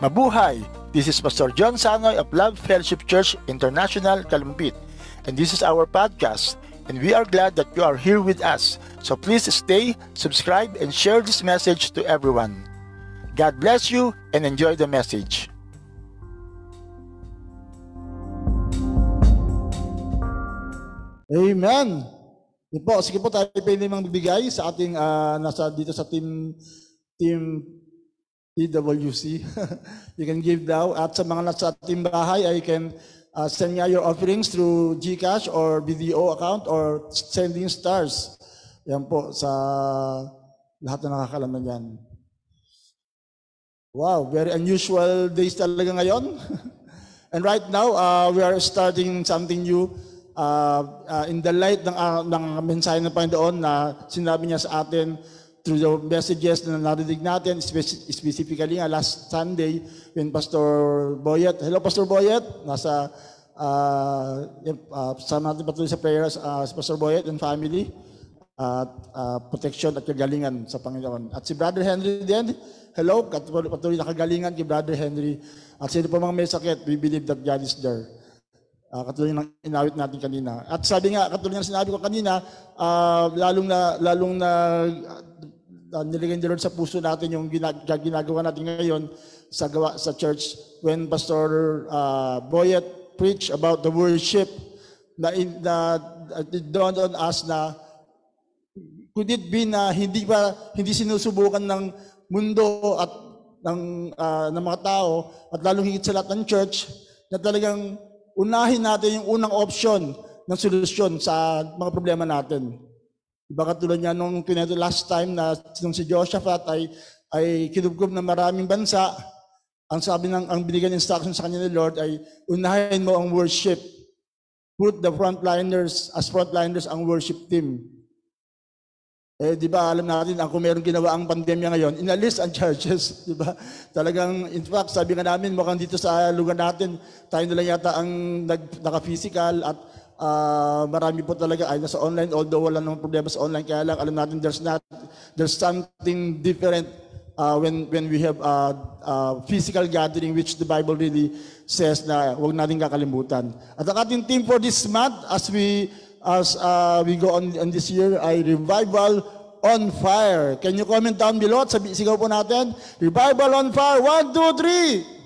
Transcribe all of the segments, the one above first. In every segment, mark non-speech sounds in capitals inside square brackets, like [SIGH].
Mabuhay! This is Pastor John Sanoy of Love Fellowship Church International, Kalumpit. And this is our podcast. And we are glad that you are here with us. So please stay, subscribe, and share this message to everyone. God bless you and enjoy the message. Amen. Yun po, sige po tayo pwede mang magbigay sa ating ah, nasa dito sa team team TWC. [LAUGHS] you can give daw at sa mga nasa team bahay ay you can ah, send nga your offerings through GCash or BDO account or sending stars. Yan po sa lahat na nakakalaman yan. Wow, very unusual days talaga ngayon. [LAUGHS] And right now, uh, we are starting something new uh, uh, in the light ng, uh, ng mensahe ng Panginoon na sinabi niya sa atin through the messages na narinig natin, speci- specifically nga last Sunday when Pastor Boyet, hello Pastor Boyet, nasa uh, uh, sama natin patuloy sa prayers uh, si Pastor Boyet and family at uh, protection at kagalingan sa Panginoon. At si Brother Henry din, hello, patuloy, na kagalingan kay Brother Henry. At sino pa mga may sakit, we believe that God is there. Uh, katulad ng inawit natin kanina. At sabi nga, katulad ng sinabi ko kanina, uh, lalong na, lalong na uh, nilagay ni Lord sa puso natin yung ginag- ginagawa natin ngayon sa gawa sa church when Pastor uh, Boyet preach about the worship na, in, na uh, dawned on us na could it be na hindi pa hindi sinusubukan ng mundo at ng ah, ng mga tao at lalong higit sa lahat ng church na talagang unahin natin yung unang option ng solusyon sa mga problema natin. Iba katulad niya nung kinento last time na nung si Joshaphat ay ay kinubkob ng maraming bansa, ang sabi ng ang binigyan instruction sa kanya ni Lord ay unahin mo ang worship. Put the frontliners as frontliners ang worship team. Eh, di ba, alam natin, ang kung meron ginawa ang pandemya ngayon, inalis ang [LAUGHS] churches, di ba? Talagang, in fact, sabi nga namin, mukhang dito sa lugar natin, tayo na lang yata ang nag, naka-physical at ah, marami po talaga ay nasa online, although wala namang problema sa online, kaya lang alam natin there's not, there's something different uh, when when we have uh, uh, physical gathering which the Bible really says na huwag natin kakalimutan. At ang ating theme for this month as we as uh, we go on, on this year ay revival on fire. Can you comment down below at sabi, sigaw po natin? Revival on fire. One, two, three.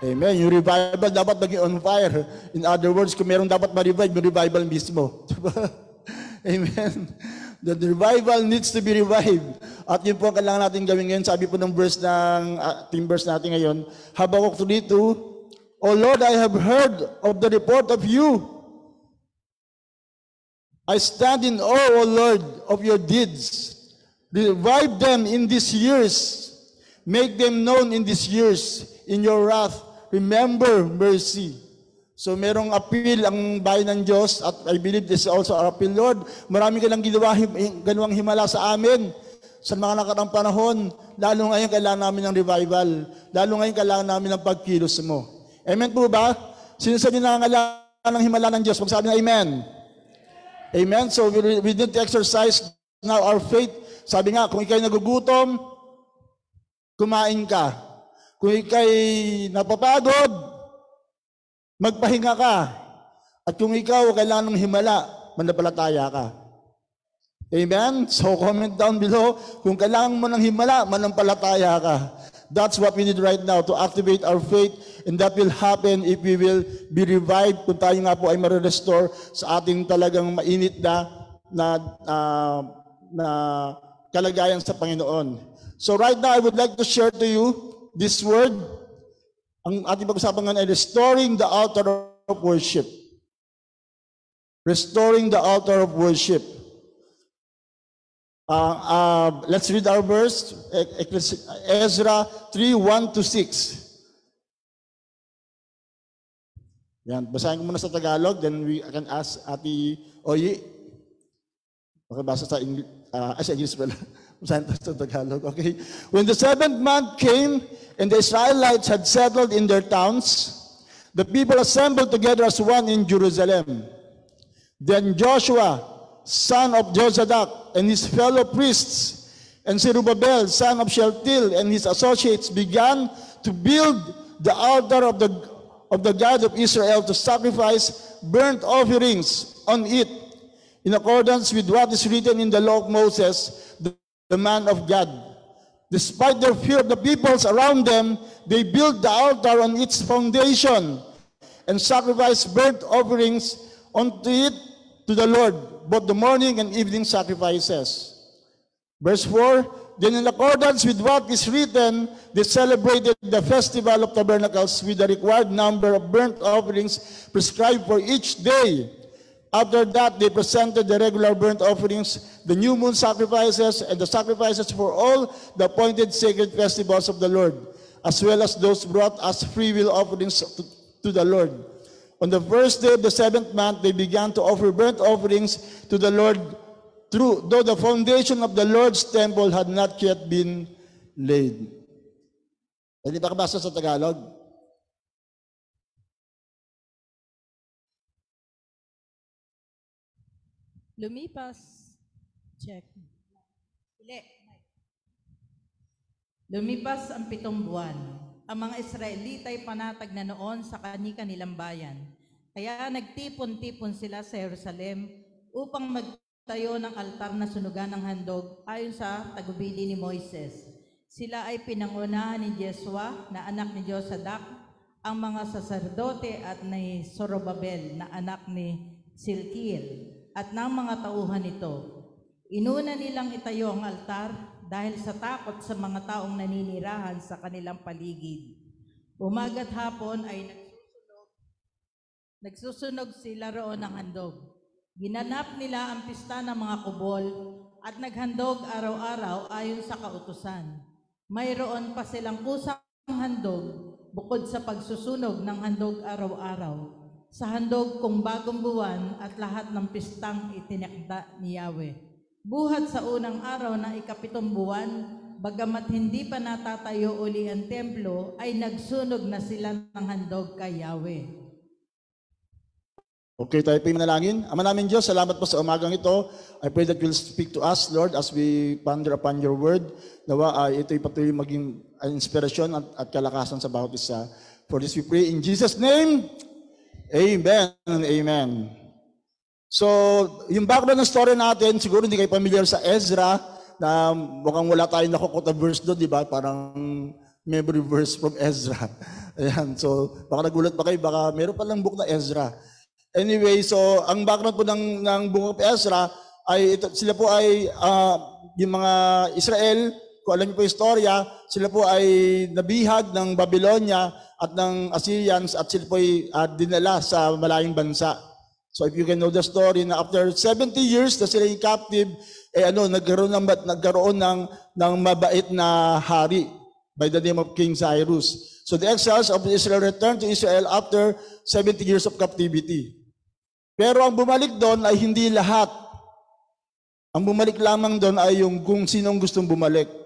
Amen. Yung revival dapat maging on fire. In other words, kung meron dapat ma-revive, yung revival mismo. [LAUGHS] Diba? Amen. The revival needs to be revived. At yun po ang kailangan natin gawin ngayon. Sabi po ng verse ng uh, team verse natin ngayon, Habakuk 3.2, O Lord, I have heard of the report of you. I stand in awe, O Lord, of your deeds. Revive them in these years. Make them known in these years. In your wrath, remember mercy. So merong appeal ang bayan ng Diyos at I believe this is also our appeal, Lord. Marami ka lang ginawa, him, himala sa amin sa mga nakarang panahon. Lalo ngayon kailangan namin ng revival. Lalo ngayon kailangan namin ng pagkilos mo. Amen po ba? Sino sa inyo nangangailangan ng himala ng Diyos? Magsabi na Amen. Amen? So we, we need to exercise now our faith. Sabi nga, kung ikay nagugutom, kumain ka. Kung ikay napapagod, magpahinga ka. At kung ikaw kailangan ng himala, manampalataya ka. Amen? So comment down below, kung kailangan mo ng himala, manampalataya ka. That's what we need right now to activate our faith and that will happen if we will be revived kung tayo nga po ay ma-restore sa ating talagang mainit na na, uh, na kalagayan sa Panginoon. So right now, I would like to share to you this word. Ang ating pag-usapan ngayon ay restoring the altar of worship. Restoring the altar of worship. Uh, uh, let's read our verse, Ezra 3, 1 to 6. Yan, basahin ko muna sa Tagalog, then we can ask Ati Oyi. Okay, basa sa English, uh, sa English pala. [LAUGHS] Sa Tagalog, okay. When the seventh month came, and the Israelites had settled in their towns, the people assembled together as one in Jerusalem. Then Joshua, son of Josadak, and his fellow priests and Zerubbabel, son of Shealtiel, and his associates began to build the altar of the, of the God of Israel to sacrifice burnt offerings on it, in accordance with what is written in the law of Moses, the, the man of God. Despite their fear of the peoples around them, they built the altar on its foundation and sacrificed burnt offerings onto it to the Lord, both the morning and evening sacrifices. Verse 4, Then in accordance with what is written, they celebrated the festival of tabernacles with the required number of burnt offerings prescribed for each day. After that, they presented the regular burnt offerings, the new moon sacrifices, and the sacrifices for all the appointed sacred festivals of the Lord, as well as those brought as free will offerings to, to the Lord. On the first day of the seventh month, they began to offer burnt offerings to the Lord through, though the foundation of the Lord's temple had not yet been laid. Hindi pa kabasa sa Tagalog? Lumipas. Check. Uli. Lumipas ang pitong buwan. Ang mga Israelita ay panatag na noon sa kani-kanilang bayan. Kaya nagtipon-tipon sila sa Jerusalem upang magtayo ng altar na sunugan ng handog ayon sa tagubili ni Moises. Sila ay pinangunahan ni Jesua na anak ni Josadak, ang mga saserdote at ni Zorobabel na anak ni Silkiel at ng mga tauhan nito. Inuna nilang itayo ang altar dahil sa takot sa mga taong naninirahan sa kanilang paligid. Umaga't hapon ay nagsusunog, nagsusunog sila roon ng handog. Ginanap nila ang pista ng mga kubol at naghandog araw-araw ayon sa kautusan. Mayroon pa silang kusang handog bukod sa pagsusunog ng handog araw-araw sa handog kung bagong buwan at lahat ng pistang itinakda ni Yahweh. Buhat sa unang araw ng ikapitong buwan, bagamat hindi pa natatayo uli ang templo, ay nagsunog na sila ng handog kay Yahweh. Okay, tayo po yung manalangin. Ama namin Diyos, salamat po sa umagang ito. I pray that you'll speak to us, Lord, as we ponder upon your word. Nawa, uh, ito'y patuloy maging inspirasyon at, at kalakasan sa bawat isa. For this we pray in Jesus' name. Amen amen. So, yung background ng story natin, siguro hindi kayo familiar sa Ezra, na mukhang wala tayong nakukota verse doon, di ba? Parang memory verse from Ezra. [LAUGHS] Ayan, so baka nagulat pa kayo, baka meron pa lang book na Ezra. Anyway, so ang background po ng, ng book of Ezra, ay ito, sila po ay uh, yung mga Israel, kung alam niyo po yung istorya, sila po ay nabihag ng Babylonia at ng Assyrians at sila po ay uh, dinala sa malayong bansa. So if you can know the story na after 70 years na sila yung captive, eh ano, nagkaroon ng, nagkaroon ng, ng mabait na hari by the name of King Cyrus. So the exiles of Israel returned to Israel after 70 years of captivity. Pero ang bumalik doon ay hindi lahat. Ang bumalik lamang doon ay yung kung sinong gustong bumalik.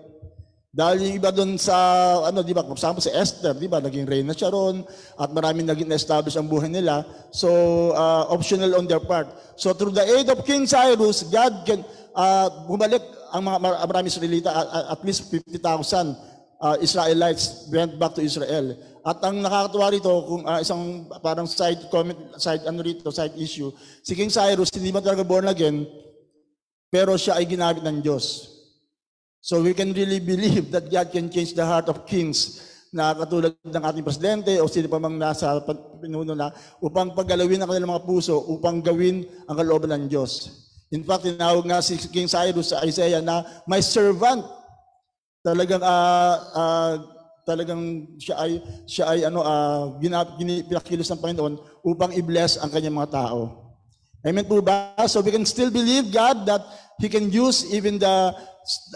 Dahil yung iba doon sa, ano, di ba, for example, si Esther, di ba, naging reyna siya ron, at maraming naging establish ang buhay nila. So, uh, optional on their part. So, through the aid of King Cyrus, God can, uh, bumalik ang mga maraming Israelita, at, at least 50,000 uh, Israelites went back to Israel. At ang nakakatuwa rito, kung uh, isang parang side comment, side ano rito, side issue, si King Cyrus hindi man talaga born again, pero siya ay ginamit ng Diyos. So we can really believe that God can change the heart of kings na katulad ng ating presidente o sino pa mang nasa pinuno na upang paggalawin ang kanilang mga puso upang gawin ang kalooban ng Diyos. In fact, tinawag nga si King Cyrus sa Isaiah na my servant. Talagang uh, uh, talagang siya ay siya ay ano uh, ginap, pinakilos ng Panginoon upang i-bless ang kanyang mga tao. Amen po ba? So we can still believe God that He can use even the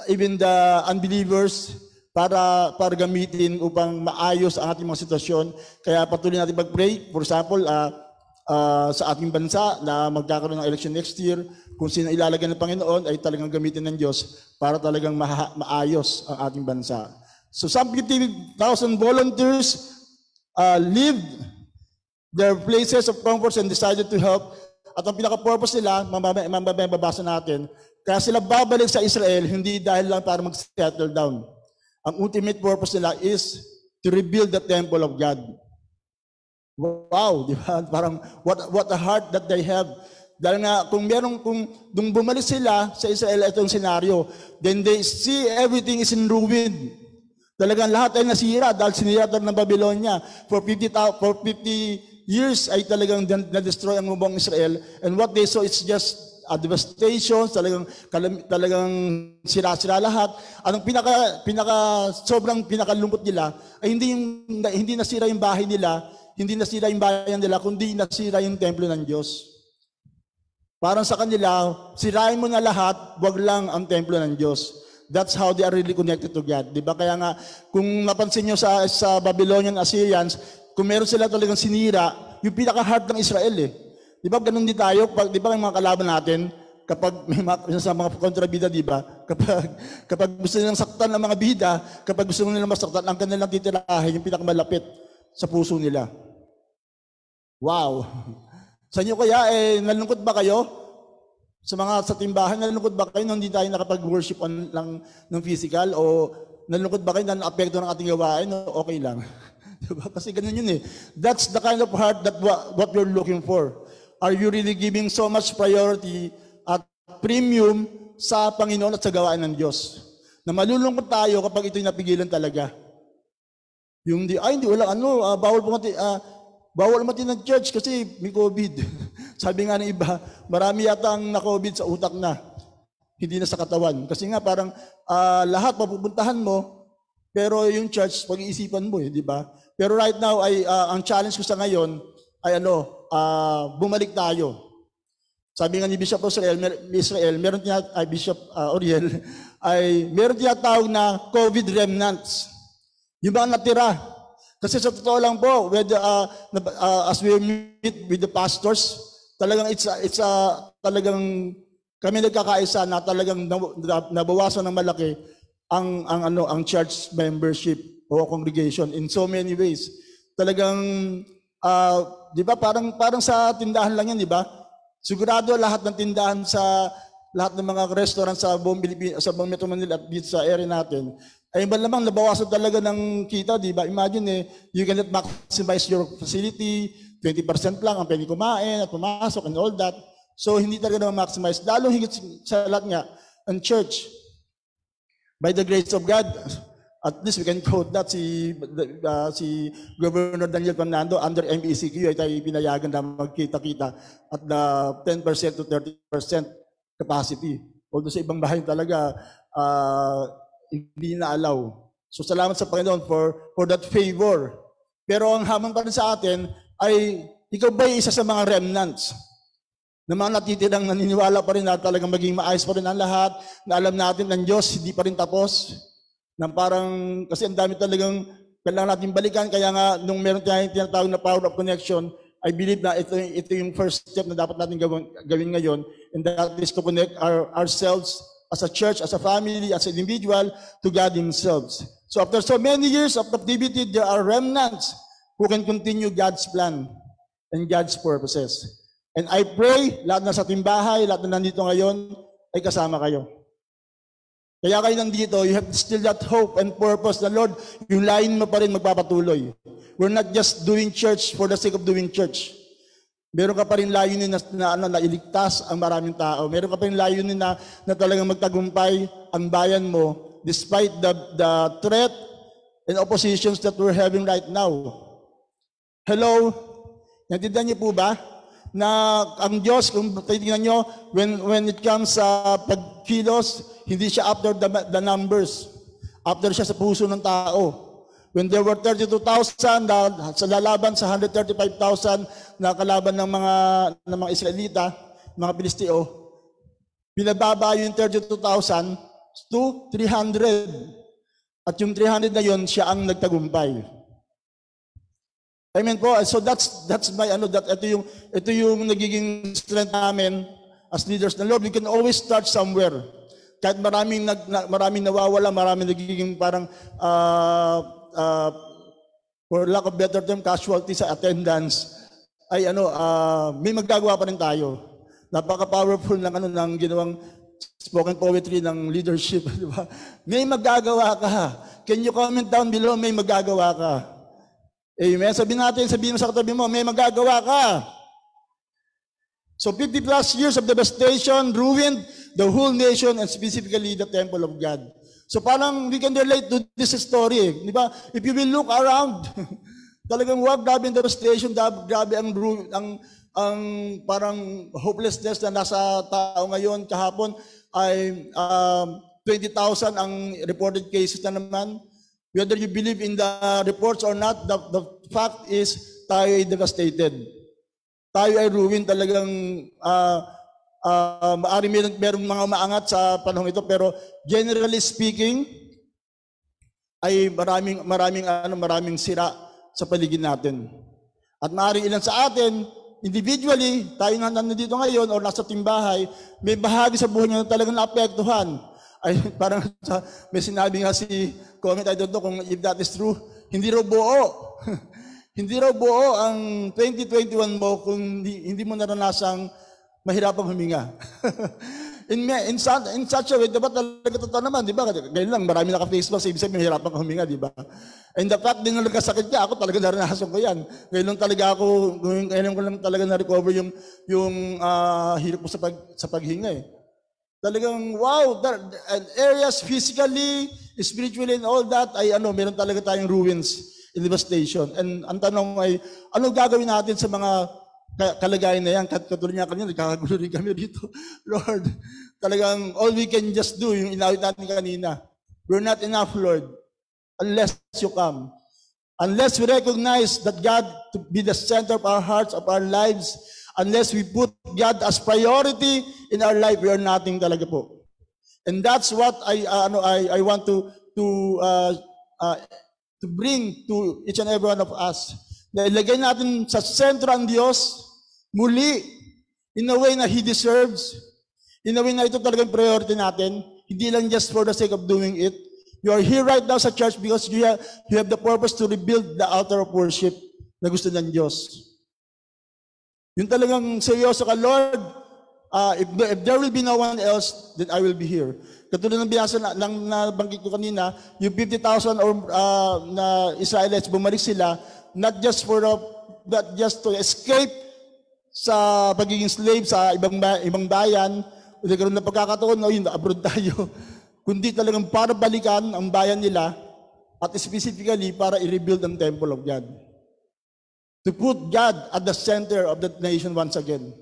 even the unbelievers para para gamitin upang maayos ang ating mga sitwasyon. Kaya patuloy natin mag-pray. For example, uh, uh, sa ating bansa na magkakaroon ng election next year, kung sino ilalagay ng Panginoon ay talagang gamitin ng Diyos para talagang ma- maayos ang ating bansa. So some 50,000 volunteers uh, leave their places of comfort and decided to help. At ang pinaka-purpose nila, mamabasa natin, Kaya sila babalik sa Israel, hindi dahil lang para mag-settle down. Ang ultimate purpose nila is to rebuild the temple of God. Wow, di ba? [LAUGHS] Parang what, what a heart that they have. Dahil nga, kung meron, kung nung bumalik sila sa Israel, itong senaryo, then they see everything is in ruin. Talagang lahat ay nasira dahil sinira ng Babylonia. For 50, for 50 years ay talagang na-destroy ang buong Israel. And what they saw is just a devastation, talagang, talagang sira-sira lahat. Anong pinaka, pinaka, sobrang pinakalungkot nila ay hindi, yung, hindi nasira yung bahay nila, hindi nasira yung bayan nila, kundi nasira yung templo ng Diyos. Parang sa kanila, sirain mo na lahat, wag lang ang templo ng Diyos. That's how they are really connected to God. Di ba? Kaya nga, kung napansin nyo sa, sa Babylonian Assyrians, kung meron sila talagang sinira, yung pinaka-heart ng Israel eh. Di ba? Ganun din tayo. Pag, di ba yung mga kalaban natin, kapag may mga, sa mga kontrabida, di ba? Kapag, [LAUGHS] kapag gusto nilang saktan ng mga bida, kapag gusto nilang masaktan, ang kanilang titirahin, yung pinakamalapit sa puso nila. Wow! [LAUGHS] Sa inyo kaya, eh, nalungkot ba kayo? Sa mga sa timbahan, nalungkot ba kayo nung hindi tayo nakapag-worship on, lang ng physical? O nalungkot ba kayo na apekto ng ating gawain? O okay lang? [LAUGHS] diba? [LAUGHS] Kasi ganun yun eh. That's the kind of heart that what, you're looking for. Are you really giving so much priority at premium sa Panginoon at sa gawain ng Diyos? Na malulungkot tayo kapag ito'y napigilan talaga. Yung di, ay hindi, wala, ano, uh, bawal pumati, uh, Bawal mati ng church kasi may COVID. [LAUGHS] Sabi nga ng iba, marami yata ang na-COVID sa utak na. Hindi na sa katawan. Kasi nga parang uh, lahat mapupuntahan mo, pero yung church, pag-iisipan mo eh, di ba? Pero right now, ay, uh, ang challenge ko sa ngayon ay ano, uh, bumalik tayo. Sabi nga ni Bishop Israel, mer- Israel meron niya, ay Bishop uh, Oriel, [LAUGHS] ay meron tinatawag na COVID remnants. Yung mga natira, kasi sa totoo lang po, with, uh, uh, as we meet with the pastors, talagang it's, a, it's a, talagang kami nagkakaisa na talagang nabawasan ng malaki ang, ang, ano, ang church membership o congregation in so many ways. Talagang, uh, di ba, parang, parang sa tindahan lang yan, di ba? Sigurado lahat ng tindahan sa lahat ng mga restaurant sa buong Pilipinas, sa buong Metro Manila at dito sa area natin, ay ba lamang nabawasan talaga ng kita, di ba? Imagine eh, you cannot maximize your facility, 20% lang ang pwede kumain at pumasok and all that. So hindi talaga na maximize. Lalo higit sa lahat nga, ang church, by the grace of God, at least we can quote that si, uh, si Governor Daniel Fernando under MECQ ay tayo pinayagan na magkita-kita at the 10% to 30% capacity. Although sa ibang bahay talaga, uh, hindi na allow. So salamat sa Panginoon for, for that favor. Pero ang hamon pa rin sa atin ay ikaw ba isa sa mga remnants na mga natitirang naniniwala pa rin na talagang maging maayos pa rin ang lahat, na alam natin ng Diyos, hindi pa rin tapos, na parang, kasi ang dami talagang kailangan natin balikan, kaya nga nung meron tayong tinatawag na power of connection, I believe na ito, ito yung first step na dapat natin gawin, gawin ngayon, and that is to connect our, ourselves as a church, as a family, as an individual, to God themselves. So after so many years of captivity, there are remnants who can continue God's plan and God's purposes. And I pray, lahat na sa timbahay, lahat na nandito ngayon, ay kasama kayo. Kaya kayo nandito, you have still that hope and purpose na Lord, yung line mo pa rin magpapatuloy. We're not just doing church for the sake of doing church. Meron ka pa rin layunin na, na, na, na iligtas ang maraming tao. Meron ka pa rin layunin na, na talagang magtagumpay ang bayan mo despite the, the threat and oppositions that we're having right now. Hello? Natindihan niyo po ba? Na ang Diyos, kung titingnan niyo, when, when it comes sa uh, pagkilos, hindi siya after the, the numbers. After siya sa puso ng tao. When there were 32,000 na sa lalaban sa 135,000 na kalaban ng mga ng mga Israelita, mga Pilisteo, pinababa yung 32,000 to 300. At yung 300 na yon siya ang nagtagumpay. Amen po. So that's that's my ano that ito yung ito yung nagiging strength namin as leaders ng Lord. We can always start somewhere. Kahit maraming nag, na, maraming nawawala, maraming nagiging parang uh, uh, for lack of better term, casualty sa attendance, ay ano, uh, may magagawa pa rin tayo. Napaka-powerful ng ano ng ginawang spoken poetry ng leadership, [LAUGHS] di ba? May magagawa ka. Can you comment down below, may magagawa ka? Amen. Sabihin natin, sabihin mo sa katabi mo, may magagawa ka. So 50 plus years of devastation ruined the whole nation and specifically the temple of God. So parang we can relate to this story. Di ba? If you will look around, [LAUGHS] talagang wag grabe ang devastation, grabe ang, ang, ang parang hopelessness na nasa tao ngayon. Kahapon ay um, 20,000 ang reported cases na naman. Whether you believe in the reports or not, the, the fact is tayo ay devastated tayo ay ruin talagang uh, uh, maari meron, merong mga maangat sa panahon ito pero generally speaking ay maraming maraming ano maraming sira sa paligid natin. At maaaring ilan sa atin individually tayo na nandito ngayon o nasa timbahay may bahagi sa buhay niya na talagang naapektuhan. Ay parang sa, may sinabi nga si comment I don't know kung if that is true, hindi raw buo. [LAUGHS] Hindi raw buo ang 2021 mo kung hindi, hindi mo naranasang mahirapang huminga. [LAUGHS] in, in, in such a way, diba talaga totoo naman, di ba? Ngayon lang, marami naka-Facebook, sa ibig sabihin, mahirapan ka huminga, di ba? And the fact din na nagkasakit ka, ako talaga naranasan ko yan. Ngayon lang talaga ako, ngayon, ko lang talaga na-recover yung, yung ah, hirap ko sa, pag, sa paghinga eh. Talagang, wow, and areas physically, spiritually, and all that, ay ano, meron talaga tayong ruins in devastation. And ang tanong ay, ano gagawin natin sa mga ka- kalagayan na yan? Kat- Katulad niya kanina, nagkakagulo rin kami [LAUGHS] dito. Lord, talagang all we can just do, yung inawit natin kanina, we're not enough, Lord, unless you come. Unless we recognize that God to be the center of our hearts, of our lives, unless we put God as priority in our life, we are nothing talaga po. And that's what I uh, ano I I want to to uh, uh, to bring to each and every one of us. Na ilagay natin sa sentro ang Diyos muli in a way na He deserves. In a way na ito talagang priority natin. Hindi lang just for the sake of doing it. You are here right now sa church because you have, you have the purpose to rebuild the altar of worship na gusto ng Diyos. Yung talagang seryoso ka, Lord, uh, if, if there will be no one else, then I will be here. Katulad ng binasa na, lang nabanggit ko kanina, yung 50,000 or uh, na Israelites, bumalik sila, not just for uh, not just to escape sa pagiging slave sa ibang ba- ibang bayan, nagkaroon ng pagkakataon, no, yun, abroad tayo, [LAUGHS] kundi talagang para balikan ang bayan nila at specifically para i-rebuild ang temple of God. To put God at the center of the nation once again.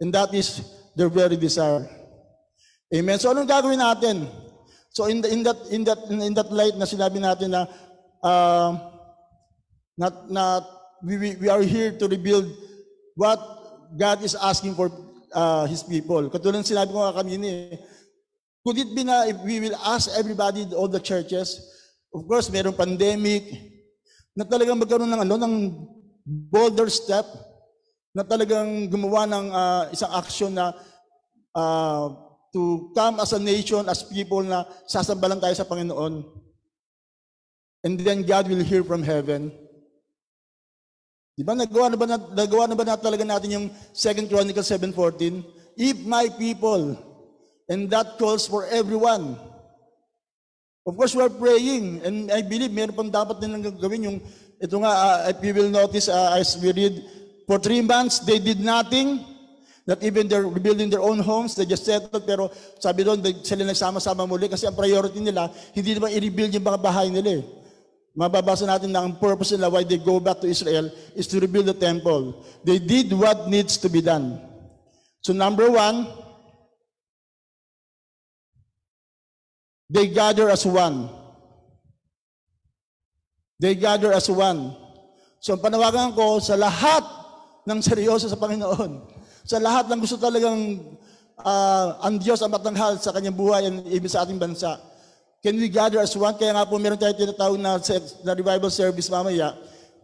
And that is their very desire. Amen. So anong gagawin natin? So in, the, in that in that in that light na sinabi natin na uh, not not we, we are here to rebuild what God is asking for uh, His people. Katulad sinabi ko nga kanina eh, could it be na if we will ask everybody, all the churches, of course, mayroong pandemic, na talagang magkaroon ng ano, ng bolder step, na talagang gumawa ng ah, isang action na ah, to come as a nation, as people na sasamba lang tayo sa Panginoon. And then God will hear from heaven. Di ba nagawa na ba na, nagawa na ba na talaga natin yung 2 Chronicles 7:14? If my people and that calls for everyone. Of course, we are praying and I believe meron pang dapat din lang gawin yung ito nga uh, if you will notice uh, as we read for three months they did nothing not even they're rebuilding their own homes they just settled pero sabi doon sila nagsama-sama muli kasi ang priority nila hindi naman i-rebuild yung mga bahay nila eh Mababasa natin na ang purpose nila why they go back to Israel is to rebuild the temple. They did what needs to be done. So number one, they gather as one. They gather as one. So ang panawagan ko sa lahat ng seryoso sa Panginoon, sa lahat ng gusto talagang ah, ang Diyos ang matanghal sa kanyang buhay and ibig sa ating bansa, can we gather as one? Kaya nga po meron tayo tinatawag na, na revival service mamaya.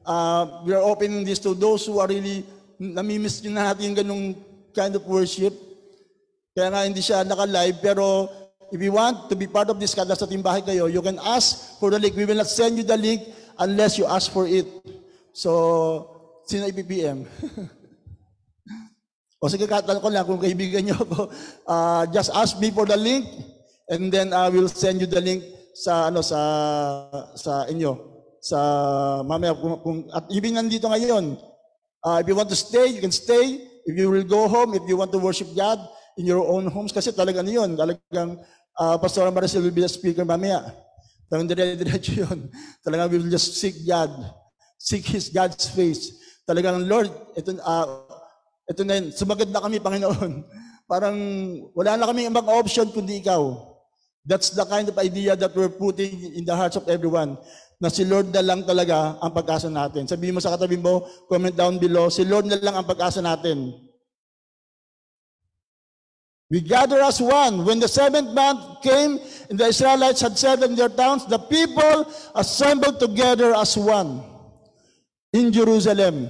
Uh, we are opening this to those who are really, namimiss nyo na natin yung ganung kind of worship. Kaya nga hindi siya naka-live, pero if you want to be part of this, kada sa timbahay kayo, you can ask for the link. We will not send you the link unless you ask for it. So, sino ipipm? [LAUGHS] O sige, katanong ko lang kung kaibigan niyo ako, ah, just ask me for the link and then I will send you the link sa ano sa sa inyo. Sa mamaya kung, kung at even nandito ngayon ah, if you want to stay you can stay. If you will go home if you want to worship God in your own homes kasi talaga ano yun. Talagang ah, Pastor Maricel will be the speaker mamaya talagang dire-diretso yun [LAUGHS] talagang we will just seek God seek His God's face talagang Lord ito ah, ito na yun, sumagot na kami, Panginoon. [LAUGHS] Parang wala na kami ibang option kundi ikaw. That's the kind of idea that we're putting in the hearts of everyone. Na si Lord na lang talaga ang pag-asa natin. Sabihin mo sa katabi mo, comment down below, si Lord na lang ang pag-asa natin. We gather as one. When the seventh month came and the Israelites had settled in their towns, the people assembled together as one in Jerusalem.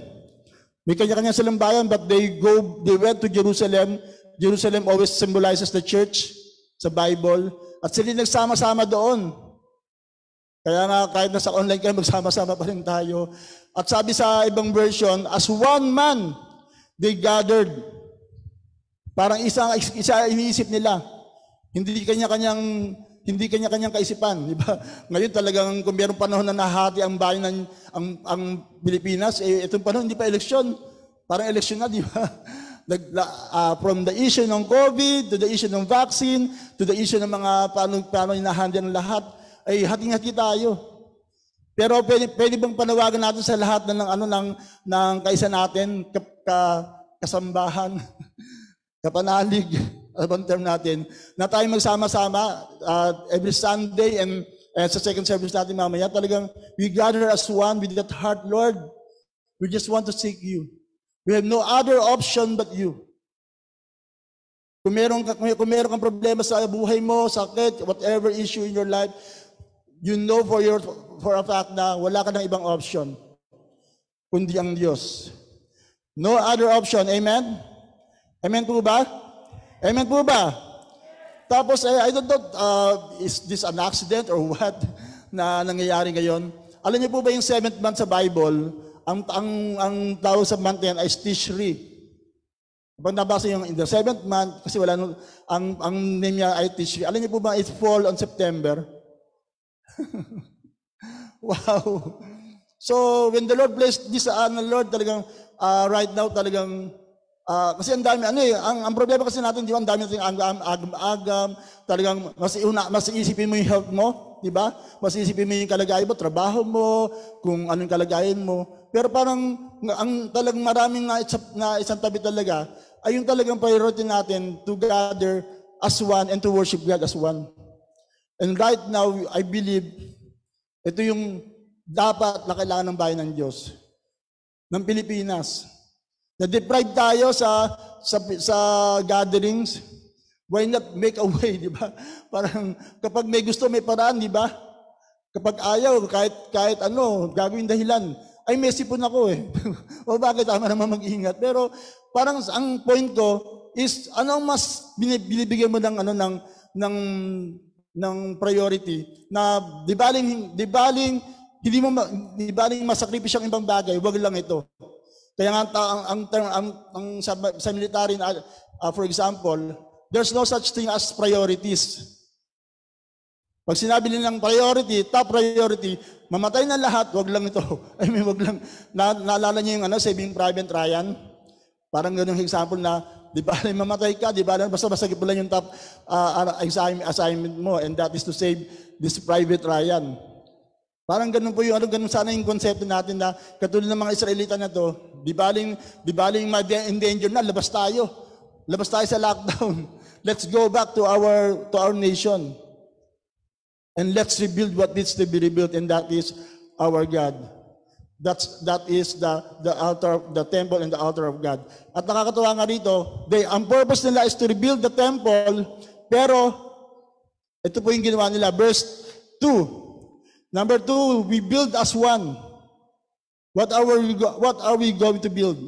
May kanya-kanya silang bayan, but they go, they went to Jerusalem. Jerusalem always symbolizes the church sa Bible. At sila nagsama-sama doon. Kaya nga, kahit nasa online kayo, magsama-sama pa rin tayo. At sabi sa ibang version, as one man, they gathered. Parang isang isa iniisip nila. Hindi kanya-kanyang hindi kanya-kanyang kaisipan, di ba? [LAUGHS] Ngayon talagang kung mayroong panahon na nahati ang bayan ng ang, ang Pilipinas, eh, itong panahon hindi pa eleksyon. Parang eleksyon na, di ba? [LAUGHS] Nag, uh, from the issue ng COVID, to the issue ng vaccine, to the issue ng mga paano, paano inahandle ng lahat, ay hating-hati tayo. Pero pwede, pwede bang panawagan natin sa lahat ng ano ng ng kaisa natin, ka, ka, kasambahan, [LAUGHS] kapanalig, [LAUGHS] ano bang term natin, na tayo magsama-sama uh, every Sunday and uh, sa second service natin mamaya, talagang we gather as one with that heart, Lord. We just want to seek you. We have no other option but you. Kung meron, ka, kung meron kang problema sa buhay mo, sakit, whatever issue in your life, you know for your for a fact na wala ka ng ibang option kundi ang Diyos. No other option. Amen? Amen po ba? Amen po ba? Tapos, eh, I don't know, uh, is this an accident or [LAUGHS] what na nangyayari ngayon? Alam niyo po ba yung seventh month sa Bible, ang, ang, ang tawag sa month yan ay Tishri. Pag nabasa yung in the seventh month, kasi wala nung, ang, ang name niya ay Tishri. Alam niyo po ba, it fall on September? [LAUGHS] wow. So, when the Lord blessed this, uh, the Lord talagang, uh, right now talagang, uh, kasi ang dami, ano eh, ang, ang problema kasi natin, di ba, ang dami natin agam, agam, agam, talagang mas, una, mas isipin mo yung health mo, di ba? Mas isipin mo yung kalagayan mo, trabaho mo, kung anong kalagayan mo. Pero parang, ang talagang maraming na, na isang tabi talaga, ay yung talagang priority natin to gather as one and to worship God as one. And right now, I believe, ito yung dapat na kailangan ng bayan ng Diyos, ng Pilipinas. Na-deprive tayo sa, sa, sa gatherings. Why not make a way, [LAUGHS] di ba? Parang kapag may gusto, may paraan, di ba? Kapag ayaw, kahit, kahit ano, gagawin dahilan. Ay, may sipon ako eh. [LAUGHS] o bakit tama naman mag-ingat. Pero parang ang point ko is, ano mas binibigyan mo ng, ano, ng, ng, ng priority na di baling, di baling hindi mo di baling masakripisyo ang ibang bagay, wag lang ito. Kaya nga ang ang, ang, ang, ang sa, sa military uh, for example, there's no such thing as priorities. Pag sinabi nilang priority, top priority, mamatay na lahat, wag lang ito. [LAUGHS] I mean, wag lang. Na, naalala niyo yung ano, Saving Private Ryan? Parang ganung example na, di ba, [LAUGHS] mamatay ka, di ba, basta masagip mo lang yung top uh, assignment mo, and that is to save this Private Ryan. Parang ganun po yung ano, ganun sana yung konsepto natin na katulad ng mga Israelita na to, di baling, di baling ma-endanger na, labas tayo. Labas tayo sa lockdown. [LAUGHS] Let's go back to our to our nation. And let's rebuild what needs to be rebuilt, and that is our God. That's that is the the altar, the temple and the altar of God. At nakakatuwa nga rito, they, ang purpose nila is to rebuild the temple, pero ito po yung ginawa nila. Verse 2, Number two, we build as one. What are we, what are we going to build?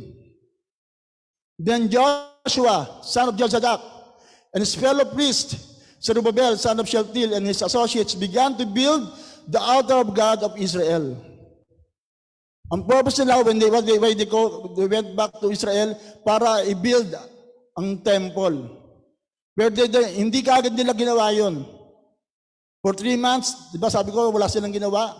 Then Joshua, son of Jozadak, and his fellow priest, Zerubbabel, son of Shealtiel, and his associates began to build the altar of God of Israel. Ang purpose nila when they, when they, go, they went back to Israel para i-build ang temple. Pero hindi kaagad nila ginawa yun. For three months, di ba sabi ko, wala silang ginawa.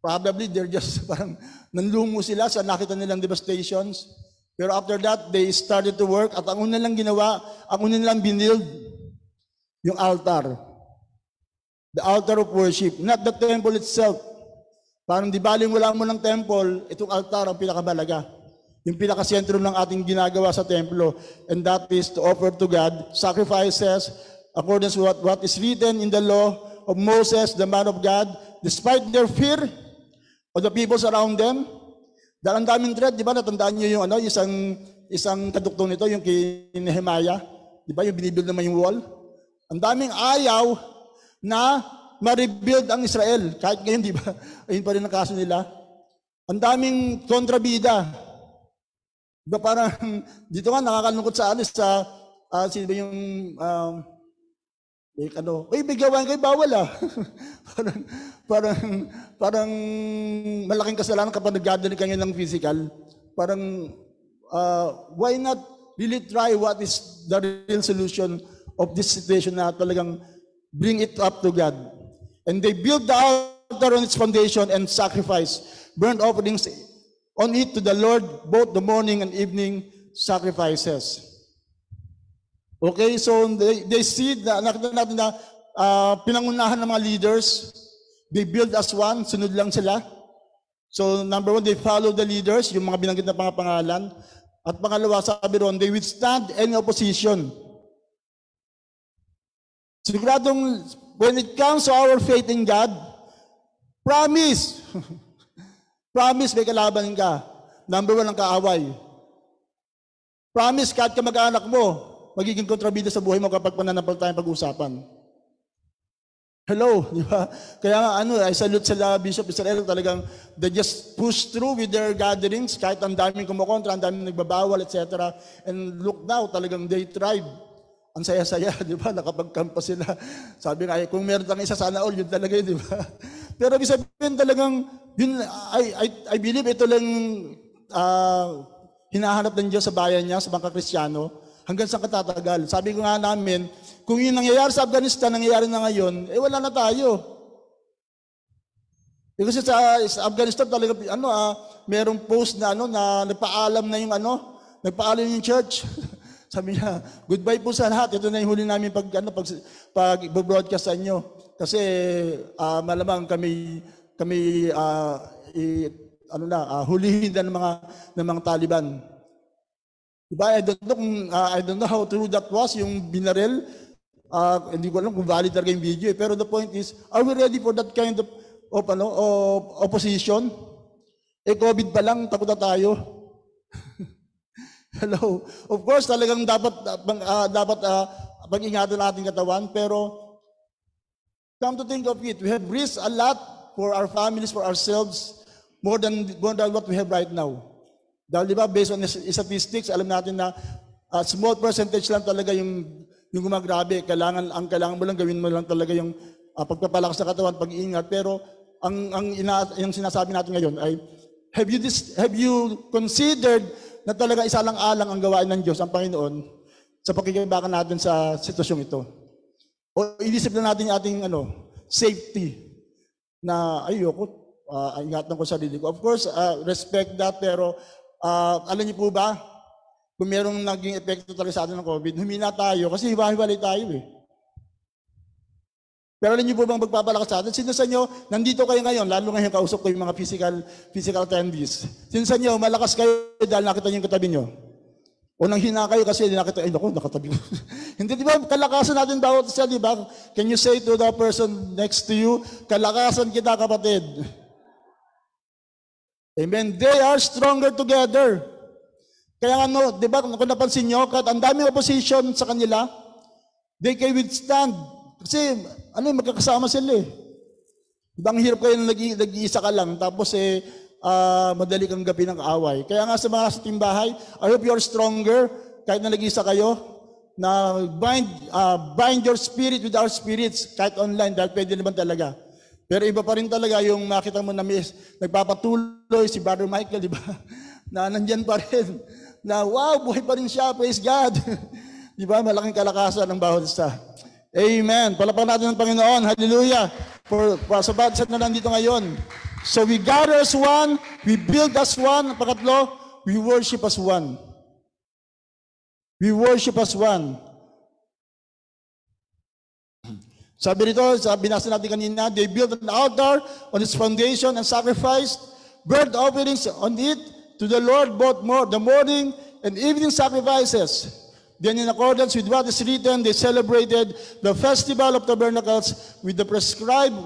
Probably they're just [LAUGHS] parang nanlungo sila sa nakita nilang devastations. Pero after that, they started to work at ang una nilang ginawa, ang una nilang binild, yung altar. The altar of worship, not the temple itself. Parang di baling wala mo ng temple, itong altar ang pinakamalaga. Yung pinakasentro ng ating ginagawa sa templo. And that is to offer to God sacrifices according to what, what is written in the law of Moses, the man of God, despite their fear of the peoples around them. Dahil ang daming threat, di ba? Natandaan niyo yung ano, isang, isang kaduktong nito, yung kay Nehemiah. Di ba? Yung binibuild naman yung wall. Ang daming ayaw na ma-rebuild ang Israel. Kahit ngayon, di ba? [LAUGHS] Ayun pa rin ang kaso nila. Ang daming kontrabida. Di ba parang, [LAUGHS] dito nga nakakalungkot sa ano, sa, ah, sino ba yung, um, eh, ano, uy, gawain kayo, bawal ah. [LAUGHS] parang, parang, parang malaking kasalanan kapag nag-gathering kayo ng physical. Parang, uh, why not really try what is the real solution of this situation na talagang bring it up to God. And they built the altar on its foundation and sacrifice burnt offerings on it to the Lord, both the morning and evening sacrifices. Okay, so they, they see, na, nakita natin na ah, pinangunahan ng mga leaders, they build as one, sunod lang sila. So number one, they follow the leaders, yung mga binanggit na pangalan. At pangalawa, sabi ron, they withstand any opposition. Siguradong when it comes to our faith in God, promise, [LAUGHS] promise may kalaban ka. Number one ang kaaway. Promise kahit ka mag-anak mo, magiging kontrabida sa buhay mo kapag pananampalatayang pag-usapan. Hello, [LAUGHS] di ba? Kaya nga ano, I salute sila Bishop Israel talagang they just push through with their gatherings kahit ang daming kumukontra, ang daming nagbabawal, etc. And look now, talagang they tried. Ang saya-saya, [LAUGHS] di ba? Nakapag-camp pa sila. Sabi nga, eh, kung meron tayong isa sana all, yun talaga yun, di ba? [LAUGHS] Pero ibig sabihin talagang, yun, I, I, I believe ito lang ah, hinahanap ng Diyos sa bayan niya, sa mga kristyano, hanggang sa katatagal. Sabi ko nga namin, kung yung nangyayari sa Afghanistan, nangyayari na ngayon, eh wala na tayo. Eh, kasi sa, sa Afghanistan talaga, ano ah, merong post na ano, na nagpaalam na yung ano, nagpaalam yung church. [LAUGHS] Sabi niya, goodbye po sa lahat. Ito na yung huli namin pag, ano, pag, pag broadcast sa inyo. Kasi ah, malamang kami, kami ah, i, ano na, ah, hulihin na ng mga, ng mga Taliban. Diba? I don't know kung, ah, I don't know how true that was, yung binarel. Ah, hindi ko alam kung valid talaga yung video eh. Pero the point is, are we ready for that kind of, of, ano, of opposition? Eh, COVID pa lang, takot na tayo. [LAUGHS] Hello. Of course, talagang dapat, uh, dapat uh, pag-ingatan natin katawan, pero come to think of it, we have risked a lot for our families, for ourselves, more than, more than what we have right now. Dahil di ba, based on statistics, alam natin na uh, small percentage lang talaga yung, yung gumagrabe. Kailangan, ang kailangan mo lang, gawin mo lang talaga yung uh, pagpapalakas sa katawan, pag-iingat. Pero ang, ang ina, yung sinasabi natin ngayon ay, have you, dis, have you considered na talaga isa lang alang ang gawain ng Diyos, ang Panginoon, sa pakikibakan natin sa sitwasyong ito? O inisip na natin yung ating ano, safety na ayoko, uh, ingatan ko sa sarili ko. Of course, uh, respect that, pero uh, alam niyo po ba, kung merong naging epekto talaga sa atin ng COVID, humina tayo kasi hiwa-hiwalay tayo eh. Pero alam niyo po bang magpapalakas sa atin? Sino sa inyo, nandito kayo ngayon, lalo ngayon kausap ko yung mga physical, physical attendees. Sino sa inyo, malakas kayo dahil nakita niyo yung katabi niyo? O nang hina kayo kasi nakita, ay naku, nakatabi ko. [LAUGHS] Hindi, di ba, kalakasan natin bawat isa, di ba? Can you say to the person next to you, kalakasan kita kapatid? Amen. They are stronger together. Kaya ano, di ba, kung napansin nyo, kahit ang daming opposition sa kanila, they can withstand. Kasi, ano, magkakasama sila eh. Diba, ang hirap kayo nag- nag-iisa ka lang, tapos eh, ah, madali kang gabi ng away. Kaya nga sa mga sa timbahay, I hope you're stronger, kahit na nag-iisa kayo, na bind, ah, bind your spirit with our spirits, kahit online, dahil pwede naman talaga. Pero iba pa rin talaga yung makita mo na may nagpapatuloy si Brother Michael, di ba? [LAUGHS] na nandyan pa rin. Na wow, buhay pa rin siya, praise God. [LAUGHS] Di ba? Malaking kalakasan ng bawat isa. Amen. Palapan natin ng Panginoon. Hallelujah. For, for sa bawat isa na nandito ngayon. So we gather as one, we build as one. Pangatlo, we worship as one. We worship as one. Sabi rito, sa binasa natin kanina, they built an altar on its foundation and sacrificed burnt offerings on it to the Lord both more, the morning and evening sacrifices. Then in accordance with what is written, they celebrated the festival of tabernacles with the prescribed,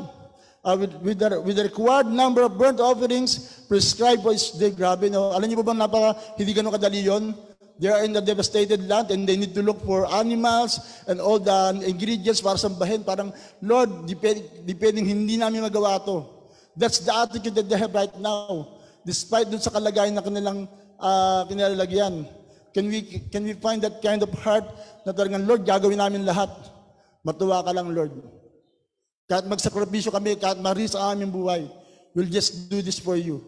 uh, with, with, the, with the required number of burnt offerings prescribed for each day. Grabe, no? Alam niyo po ba napaka, hindi ganun kadali yun? They are in the devastated land and they need to look for animals and all the ingredients para sambahin. Parang, Lord, depend, depending hindi namin magawa to. That's the attitude that they have right now. Despite dun sa kalagayan na kanilang uh, kinilalagyan. Can we, can we find that kind of heart na talagang, Lord, gagawin namin lahat. Matuwa ka lang, Lord. Kahit magsakripisyo kami, kahit maris ang aming buhay, we'll just do this for you.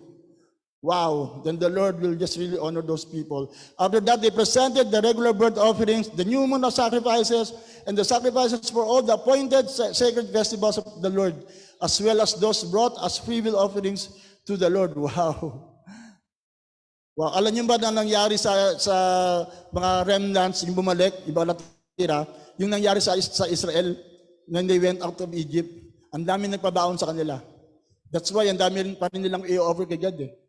Wow, then the Lord will just really honor those people. After that, they presented the regular burnt offerings, the new moon of sacrifices, and the sacrifices for all the appointed sa- sacred festivals of the Lord, as well as those brought as free will offerings to the Lord. [LAUGHS] Wow. Wow, alam niyo ba na nangyari sa sa mga remnants, yung bumalik, iba natira, yung nangyari sa, sa Israel when they went out of Egypt, ang dami nagpabaon sa kanila. That's why ang dami rin pa rin nilang i-offer kay God eh.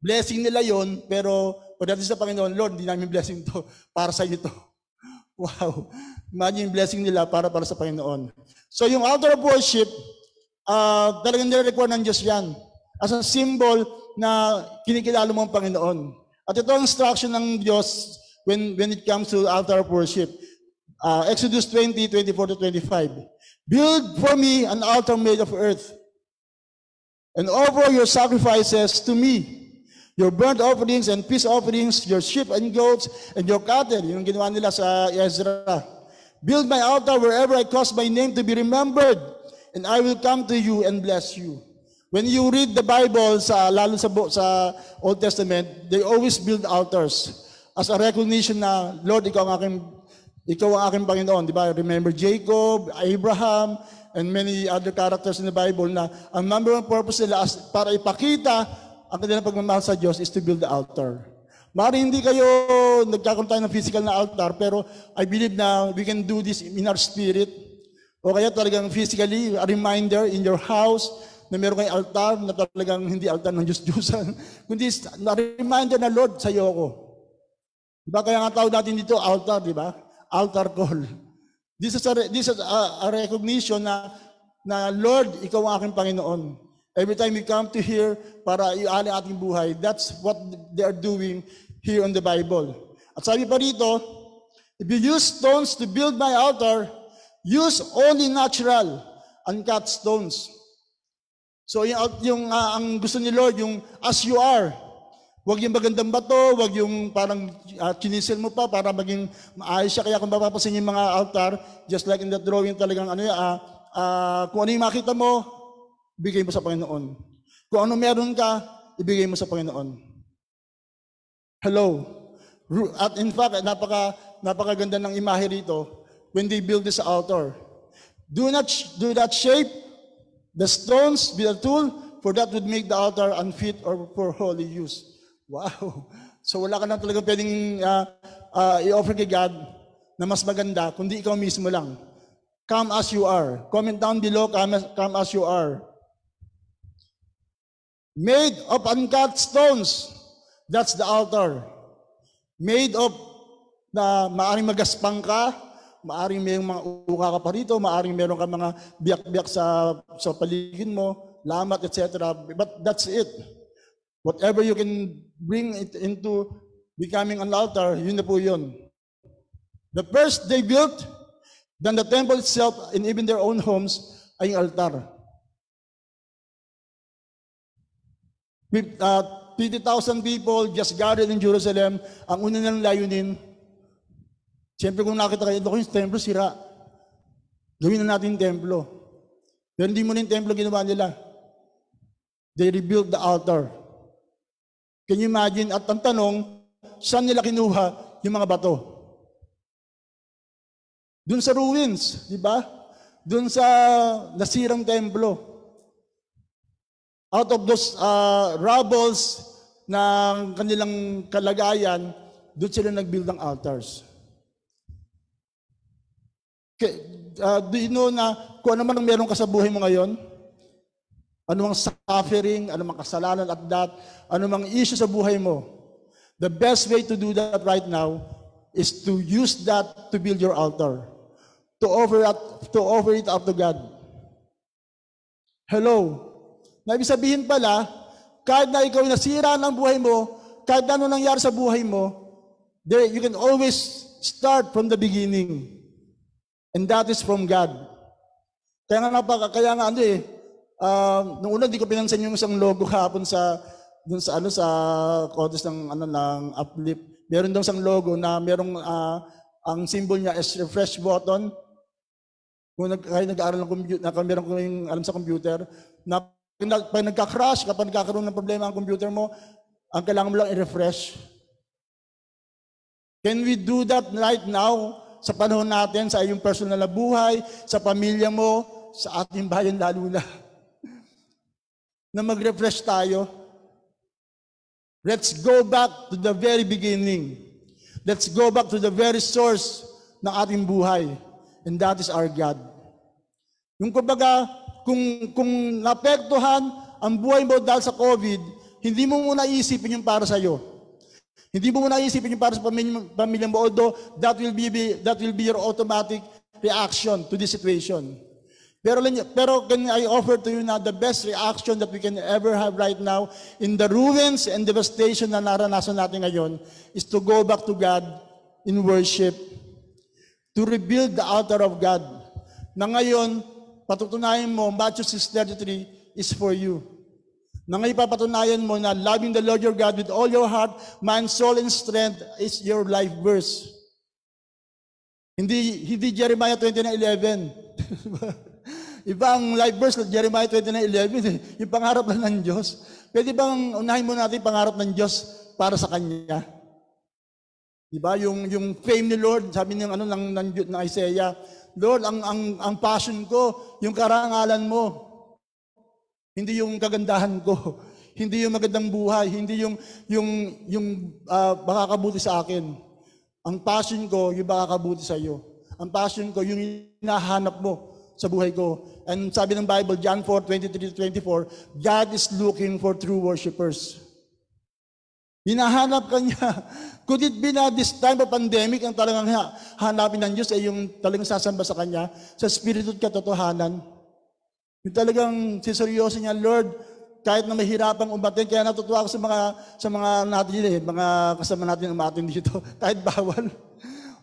Blessing nila yon pero pagdating sa Panginoon, Lord, hindi namin blessing to [LAUGHS] para sa iyo. [LAUGHS] Wow. Imagine yung blessing nila para para sa Panginoon. So yung altar of worship, uh, talagang nire-require ng Diyos yan. As a symbol na kinikilala mo ang Panginoon. At ito ang instruction ng Diyos when, when it comes to altar of worship. Uh, Exodus 20, 24 to 25. Build for me an altar made of earth and offer your sacrifices to me. Your burnt offerings and peace offerings, your sheep and goats, and your cattle. Yung ginawa nila sa Ezra. Build my altar wherever I cause my name to be remembered, and I will come to you and bless you. When you read the Bible, sa, lalo sa, sa Old Testament, they always build altars as a recognition na, Lord, ikaw ang aking, ikaw ang aking Panginoon. Di ba? Remember Jacob, Abraham, and many other characters in the Bible na ang number one purpose nila as, para ipakita ang kanilang pagmamahal sa Diyos is to build the altar. Mari hindi kayo nagkakaroon tayo ng physical na altar, pero I believe na we can do this in our spirit. O kaya talagang physically, a reminder in your house na meron kayong altar na talagang hindi altar ng Diyos-Diyosan, [LAUGHS] kundi na reminder na Lord, sa iyo ako. Diba? Kaya nga tawag natin dito altar, di ba? Altar call. This is a, this is a, a recognition na, na Lord, ikaw ang aking Panginoon. Every time we come to here para iali ating buhay, that's what they are doing here on the Bible. At sabi pa rito, if you use stones to build my altar, use only natural, uncut stones. So yung, yung ah, ang gusto ni Lord, yung as you are. Huwag yung magandang bato, huwag yung parang uh, mo pa para maging maayos siya. Kaya kung mapapasin yung mga altar, just like in the drawing talagang ano ah, ah, kung ano yung makita mo, ibigay mo sa Panginoon. Kung ano meron ka, ibigay mo sa Panginoon. Hello. At in fact, napaka, napakaganda ng imahe rito when they build this altar. Do not, do not shape the stones with a tool, for that would make the altar unfit or for holy use. Wow. So wala ka na talaga pwedeng uh, uh, i-offer kay God na mas maganda, kundi ikaw mismo lang. Come as you are. Comment down below, come as, come as you are. Made of uncut stones. That's the altar. Made of na maaring magaspang ka, maaring may mga uka ka pa rito, maaring meron ka mga biyak-biyak sa, sa paligid mo, lamat, etc. But that's it. Whatever you can bring it into becoming an altar, yun na po yun. The first they built, then the temple itself, and even their own homes, ay yung altar. Uh, 50,000 people just gathered in Jerusalem, ang una nilang layunin, Siyempre kung nakita kayo, doon yung templo sira. Gawin na natin yung templo. Pero hindi mo na yung templo ginawa nila. They rebuilt the altar. Can you imagine? At ang tanong, saan nila kinuha yung mga bato? Doon sa ruins, di ba? Doon sa nasirang templo. Out of those uh, rubbles ng kanilang kalagayan, doon sila nag-build ng altars. Uh, do you know na kung ano man ang meron ka sa buhay mo ngayon, ano mang suffering, ano mang kasalanan at that, ano mang issue sa buhay mo, the best way to do that right now is to use that to build your altar. To offer, it, to offer it up to God. Hello? Na ibig sabihin pala, kahit na ikaw nasira ng buhay mo, kahit na ano nangyari sa buhay mo, there, you can always start from the beginning. And that is from God. Kaya nga napaka, kaya nga ano eh, uh, nung una di ko pinansin yung isang logo hapon sa dun sa ano sa contest ng ano ng uplift. Meron daw isang logo na merong uh, ang symbol niya is refresh button. Kung nag, kayo nag-aaral ng computer, na meron ko yung alam sa computer, na pag nagka-crash, kapag nagkakaroon ng problema ang computer mo, ang kailangan mo lang i-refresh. Can we do that right now sa panahon natin, sa iyong personal na buhay, sa pamilya mo, sa ating bayan lalo na? [LAUGHS] na mag-refresh tayo. Let's go back to the very beginning. Let's go back to the very source ng ating buhay. And that is our God. Yung kumbaga, kung, kung napektuhan ang buhay mo dahil sa COVID, hindi mo muna isipin yung para sa iyo. Hindi mo muna isipin yung para sa pamilya, pamilya mo, although that will be, that will be your automatic reaction to this situation. Pero, pero can I offer to you now the best reaction that we can ever have right now in the ruins and devastation na naranasan natin ngayon is to go back to God in worship, to rebuild the altar of God. Na ngayon, patutunayan mo, Matthew 6.33 is for you. Na ngayon papatunayan mo na loving the Lord your God with all your heart, mind, soul, and strength is your life verse. Hindi, hindi Jeremiah 29.11. [LAUGHS] Iba ang life verse Jeremiah 29.11, eh. yung pangarap lang ng Diyos. Pwede bang unahin mo natin pangarap ng Diyos para sa Kanya? Diba? Yung, yung fame ni Lord, sabi ng, ano, ng, ng, ng Isaiah, Lord, ang, ang, ang passion ko, yung karangalan mo. Hindi yung kagandahan ko. [LAUGHS] Hindi yung magandang buhay. Hindi yung, yung, yung uh, makakabuti sa akin. Ang passion ko, yung makakabuti sa iyo. Ang passion ko, yung hinahanap mo sa buhay ko. And sabi ng Bible, John 4, 23-24, God is looking for true worshipers. Hinahanap ka niya. [LAUGHS] Could it be na this time of pandemic ang talagang hanapin ng Diyos ay yung talagang sasamba sa Kanya sa spiritu at katotohanan? Yung talagang siseryoso niya, Lord, kahit na mahirapang umatin, kaya natutuwa ako sa mga sa mga natin eh, mga kasama natin umatin dito, [LAUGHS] kahit bawal.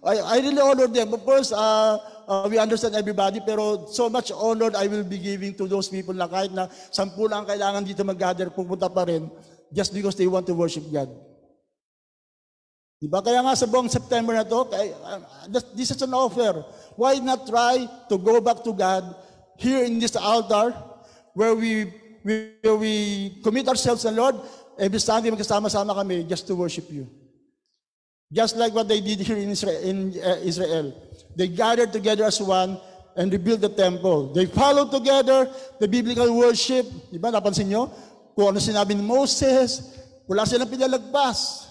I, I really honor them. Of course, uh, uh, we understand everybody, pero so much honor I will be giving to those people na kahit na sampu lang kailangan dito mag-gather, pupunta pa rin, just because they want to worship God. Diba? Kaya nga sa buong September na to, uh, this is an offer. Why not try to go back to God here in this altar where we, where we commit ourselves to the Lord, every Sunday magkasama-sama kami just to worship you. Just like what they did here in Israel. In, uh, Israel. They gathered together as one and rebuilt the temple. They followed together the biblical worship. Di ba, napansin nyo? Kung ano sinabi ni Moses, wala silang pinalagpas.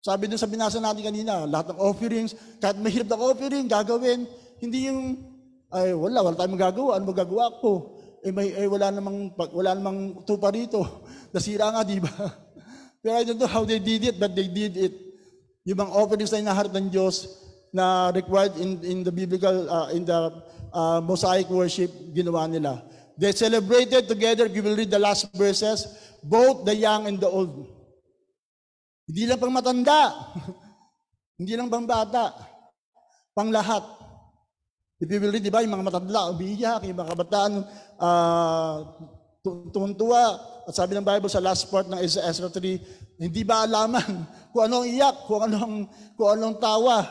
Sabi dun sa binasa natin kanina, lahat ng offerings, kahit mahirap na offering, gagawin. Hindi yung, ay wala, wala tayong magagawa. Ano magagawa ko? Eh, may, eh wala namang, wala namang tupa rito. [LAUGHS] Nasira nga, di ba? [LAUGHS] Pero I don't know how they did it, but they did it. Yung mga offerings na inaharap ng Diyos, na required in, in the biblical, uh, in the uh, Mosaic worship, ginawa nila. They celebrated together, you will read the last verses, both the young and the old. Hindi lang pang matanda. [LAUGHS] Hindi lang pang bata. Pang lahat. If you will read, di ba, yung mga matanda, umiiyak, yung mga kabataan, uh, tuwan-tuwa. At sabi ng Bible sa last part ng Ezra 3, hindi ba alaman [LAUGHS] kung anong iyak, kung anong, kung anong tawa,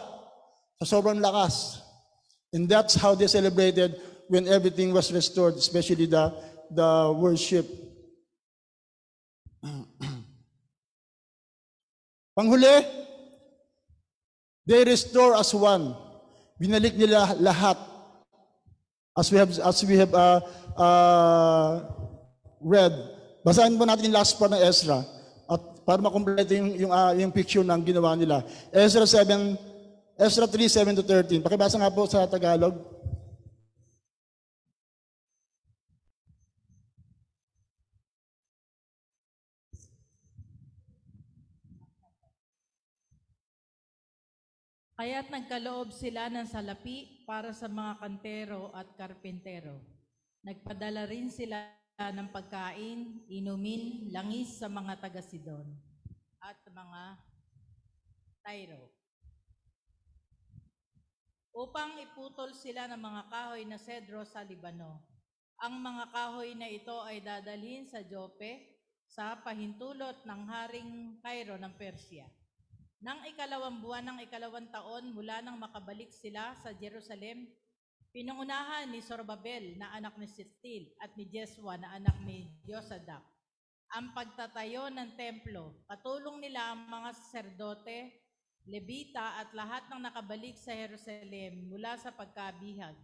sa sobrang lakas. And that's how they celebrated when everything was restored, especially the, the worship. [CLEARS THROAT] Panghuli, they restore as one. Binalik nila lahat. As we have as we have uh, uh, read. Basahin po natin yung last part ng Ezra at para makumpleto yung yung, uh, yung picture ng ginawa nila. Ezra 7 Ezra 3, 7 to 13. Pakibasa nga po sa Tagalog. Kaya't nagkaloob sila ng salapi para sa mga kantero at karpentero. Nagpadala rin sila ng pagkain, inumin, langis sa mga taga-Sidon at mga Tyro. Upang iputol sila ng mga kahoy na sedro sa Libano. Ang mga kahoy na ito ay dadalhin sa Jope sa pahintulot ng Haring Cairo ng Persia. Nang ikalawang buwan ng ikalawang taon mula nang makabalik sila sa Jerusalem, pinangunahan ni Zorobabel na anak ni Sittil at ni Jeswa na anak ni Josadak ang pagtatayo ng templo. Katulong nila ang mga saserdote, Levita at lahat ng nakabalik sa Jerusalem mula sa pagkabihag.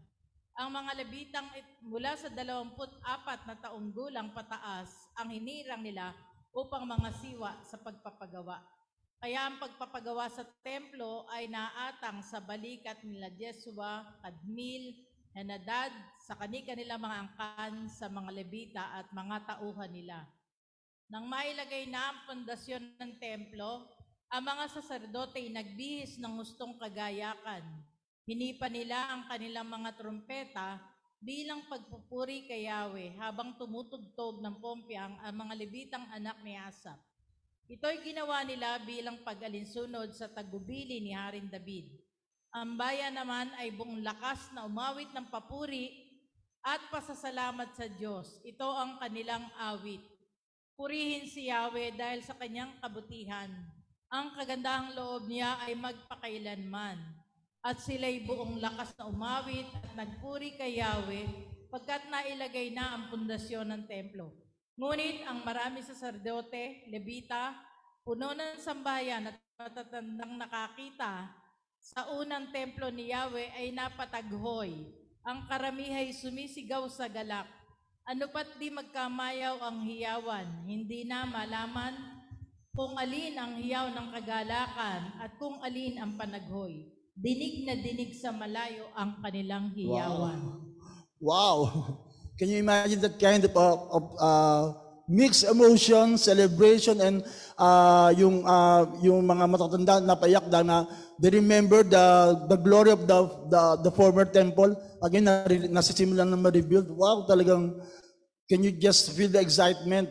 Ang mga Levitang it- mula sa 24 na taong gulang pataas ang hinirang nila upang mga siwa sa pagpapagawa. Kaya ang pagpapagawa sa templo ay naatang sa balikat nila Jesua, Kadmil, Henadad, sa kani-kanila mga angkan sa mga Levita at mga tauhan nila. Nang mailagay na ang pundasyon ng templo, ang mga saserdote ay nagbihis ng gustong kagayakan. Hinipa nila ang kanilang mga trumpeta bilang pagpupuri kay Yahweh habang tumutugtog ng pompiang ang mga Levitang anak ni Asap. Ito'y ginawa nila bilang pag-alinsunod sa tagubili ni Haring David. Ang bayan naman ay buong lakas na umawit ng papuri at pasasalamat sa Diyos. Ito ang kanilang awit. Purihin si Yahweh dahil sa kanyang kabutihan. Ang kagandahang loob niya ay magpakailanman. At sila'y buong lakas na umawit at nagpuri kay Yahweh pagkat nailagay na ang pundasyon ng templo. Ngunit ang marami sa sardote, Levita, puno ng sambayan at matatandang nakakita sa unang templo ni Yahweh ay napataghoy. Ang karamihay sumisigaw sa galak. Ano pat di magkamayaw ang hiyawan, hindi na malaman kung alin ang hiyaw ng kagalakan at kung alin ang panaghoy. Dinig na dinig sa malayo ang kanilang hiyawan. Wow! [LAUGHS] Can you imagine that kind of, of uh, mixed emotion, celebration, and uh, yung uh, yung mga matatanda na payak dahil na they remember the the glory of the the, the former temple. Again, na, nasisimulan na ma-rebuild. Wow, talagang can you just feel the excitement?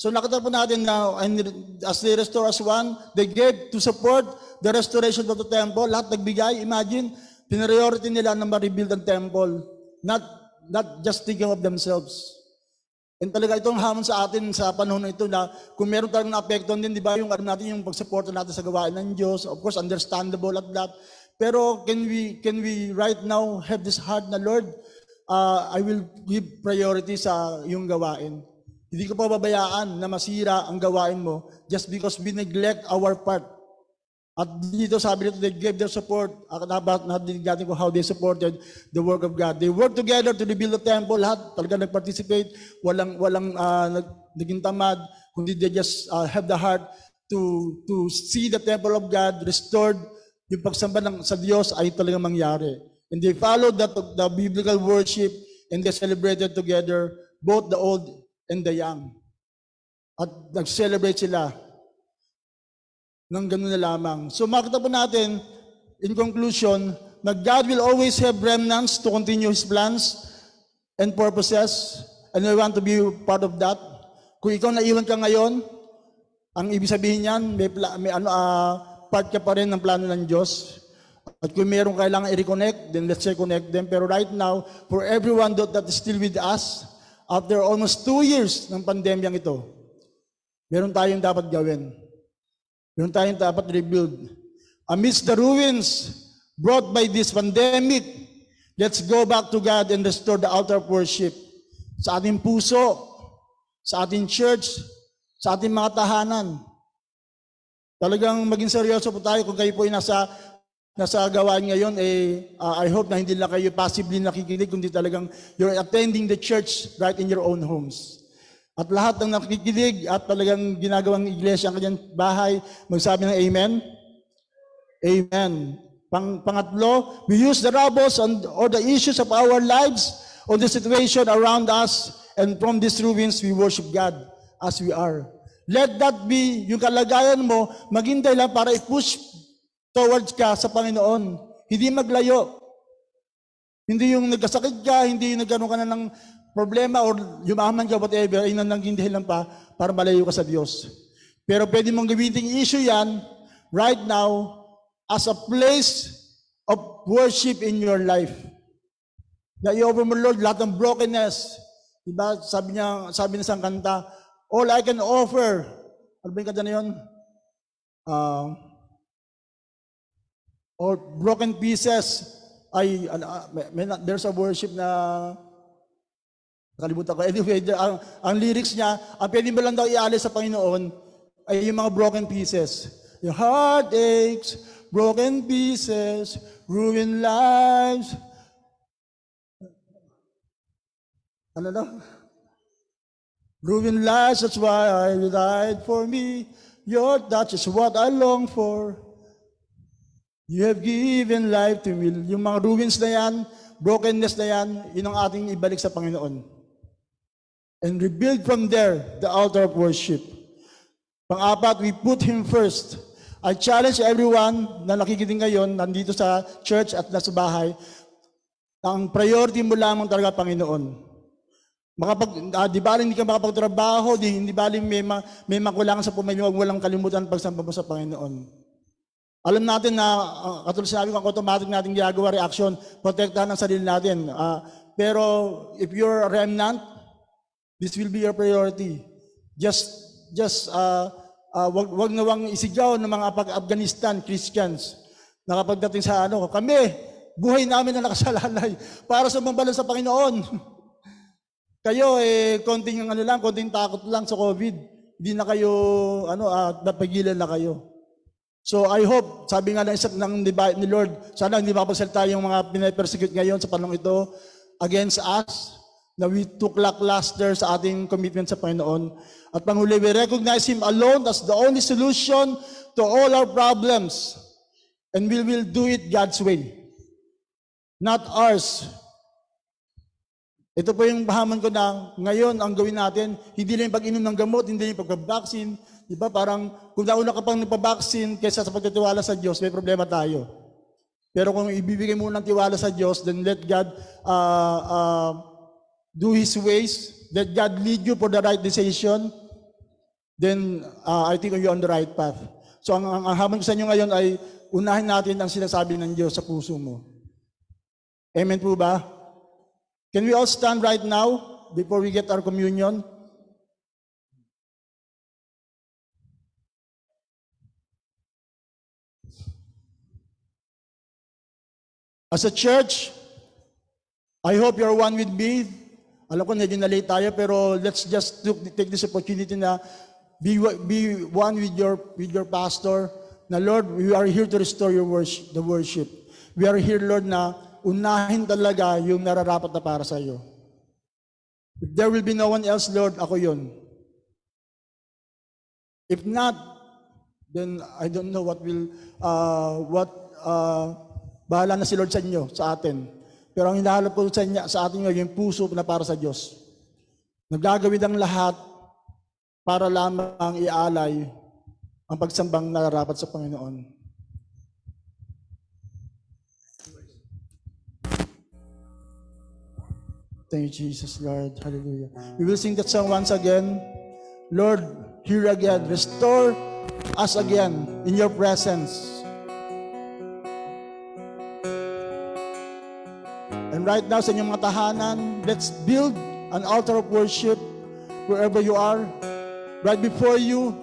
So nakita po natin na and as they restore as one, they gave to support the restoration of the temple. Lahat nagbigay. Imagine, priority nila na ma-rebuild ang temple. Not, not just thinking of themselves. And talaga itong hamon sa atin sa panahon na ito na kung meron tayong naapektuhan din, di ba, yung ano natin, yung pagsuporta natin sa gawain ng Diyos, of course, understandable at that. Pero can we, can we right now have this heart na, Lord, uh, I will give priority sa yung gawain. Hindi ko pa babayaan na masira ang gawain mo just because we neglect our part. At dito sabi dito, they gave their support. At dapat nadinig natin ko how they supported the work of God. They worked together to rebuild the temple. Lahat talaga nag-participate. Walang, walang uh, naging tamad. Kundi they just uh, have the heart to, to see the temple of God restored. Yung pagsamba ng, sa Diyos ay talagang mangyari. And they followed the, the biblical worship and they celebrated together both the old and the young. At nag-celebrate sila ng ganun na lamang. So makita po natin, in conclusion, na God will always have remnants to continue His plans and purposes, and we want to be part of that. Kung ikaw naiwan ka ngayon, ang ibig sabihin niyan, may, pla- may ano, uh, part ka pa rin ng plano ng Diyos. At kung mayroong kailangan i-reconnect, then let's reconnect them. Pero right now, for everyone that, that is still with us, after almost two years ng pandemyang ito, meron tayong dapat gawin. Meron tayong dapat rebuild. Amidst the ruins brought by this pandemic, let's go back to God and restore the altar of worship sa ating puso, sa ating church, sa ating mga tahanan. Talagang maging seryoso po tayo kung kayo po ay nasa nasa gawain ngayon, eh, uh, I hope na hindi lang kayo passively nakikinig, kundi talagang you're attending the church right in your own homes. At lahat ng nakikinig at talagang ginagawang iglesia ang kanyang bahay, magsabi ng Amen. Amen. Pang, pangatlo, we use the rubbles and, or the issues of our lives or the situation around us and from these ruins, we worship God as we are. Let that be yung kalagayan mo, maging dahilan para i-push towards ka sa Panginoon. Hindi maglayo. Hindi yung nagkasakit ka, hindi yung nagkaroon ka na ng problema or yumaman ka, whatever, ay nanging dahilan pa para malayo ka sa Diyos. Pero pwede mong gamitin issue yan right now as a place of worship in your life. Na i-over mo, Lord, lahat ng brokenness. Diba? Sabi niya, sabi niya sa kanta, all I can offer. Ano ba yung kanta na yun? Uh, or broken pieces ay uh, may, may, there's a worship na nakalimutan ko. Anyway, ang, ang lyrics niya, ang pwede mo lang daw ialis sa Panginoon ay yung mga broken pieces. Yung heartaches, broken pieces, ruined lives. Ano daw? Ruined lives, that's why you died for me. Your touch is what I long for. You have given life to me. Yung mga ruins na yan, brokenness na yan, yun ang ating ibalik sa Panginoon. And rebuild from there the altar of worship. Pang-apat, we put Him first. I challenge everyone na nakikinig ngayon, nandito sa church at nasa bahay, ang priority mo lamang talaga Panginoon. Makapag, uh, di ba hindi ka makapagtrabaho, di, hindi ba may, ma, may makulangan sa pumayo, huwag walang kalimutan pagsamba mo sa Panginoon. Alam natin na, uh, katulad sinabi ko, automatic natin ginagawa reaction, protektahan ang sarili natin. Uh, pero if you're a remnant, this will be your priority. Just, just, uh, uh, wag, wag na wang isigaw ng mga pag-Afghanistan Christians na kapag dating sa ano, kami, buhay namin na nakasalalay para sa mambalan sa Panginoon. [LAUGHS] kayo, eh, konting ano lang, konting takot lang sa COVID. Hindi na kayo, ano, uh, napagilan na kayo. So I hope, sabi nga ng, ng ni Lord, sana hindi mapagsalita yung mga pinapersecute ngayon sa panong ito against us, na we took lackluster sa ating commitment sa Panginoon. At panghuli, we recognize Him alone as the only solution to all our problems. And we will do it God's way. Not ours. Ito po yung bahaman ko na ngayon ang gawin natin, hindi lang pag-inom ng gamot, hindi lang yung pag-vaccine, Di ba? Parang kung nauna ka pang nagpa-vaccine kaysa sa pagtitiwala sa Diyos, may problema tayo. Pero kung ibibigay mo ng tiwala sa Diyos, then let God uh, uh, do His ways. Let God lead you for the right decision. Then uh, I think you're on the right path. So ang, ang, ang hamon ko sa inyo ngayon ay unahin natin ang sinasabi ng Diyos sa puso mo. Amen po ba? Can we all stand right now before we get our communion? As a church, I hope you're one with me. Alam ko, medyo na-late tayo, pero let's just take this opportunity na be, be one with your, with your pastor, na Lord, we are here to restore your worship, the worship. We are here, Lord, na unahin talaga yung nararapat na para sa iyo. If there will be no one else, Lord, ako yon. If not, then I don't know what will, uh, what, uh, Bahala na si Lord sa inyo, sa atin. Pero ang hinahanap ko sa, inyo, sa atin ngayon, yung puso na para sa Diyos. Nagagawin ang lahat para lamang ialay ang pagsambang nararapat sa Panginoon. Thank you, Jesus, Lord. Hallelujah. We will sing that song once again. Lord, here again. Restore us again in your presence. And right now sa inyong mga tahanan, let's build an altar of worship wherever you are. Right before you,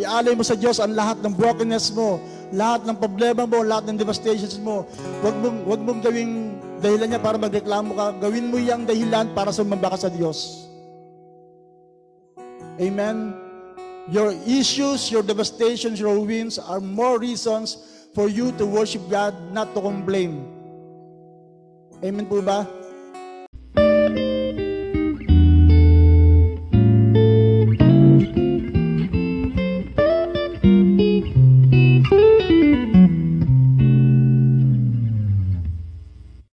ialay mo sa Diyos ang lahat ng brokenness mo, lahat ng problema mo, lahat ng devastations mo. Huwag mong, huwag mong gawing dahilan niya para magreklamo ka. Gawin mo yung dahilan para sumamba ka sa Diyos. Amen. Your issues, your devastations, your wins are more reasons for you to worship God, not to complain. Amen po ba?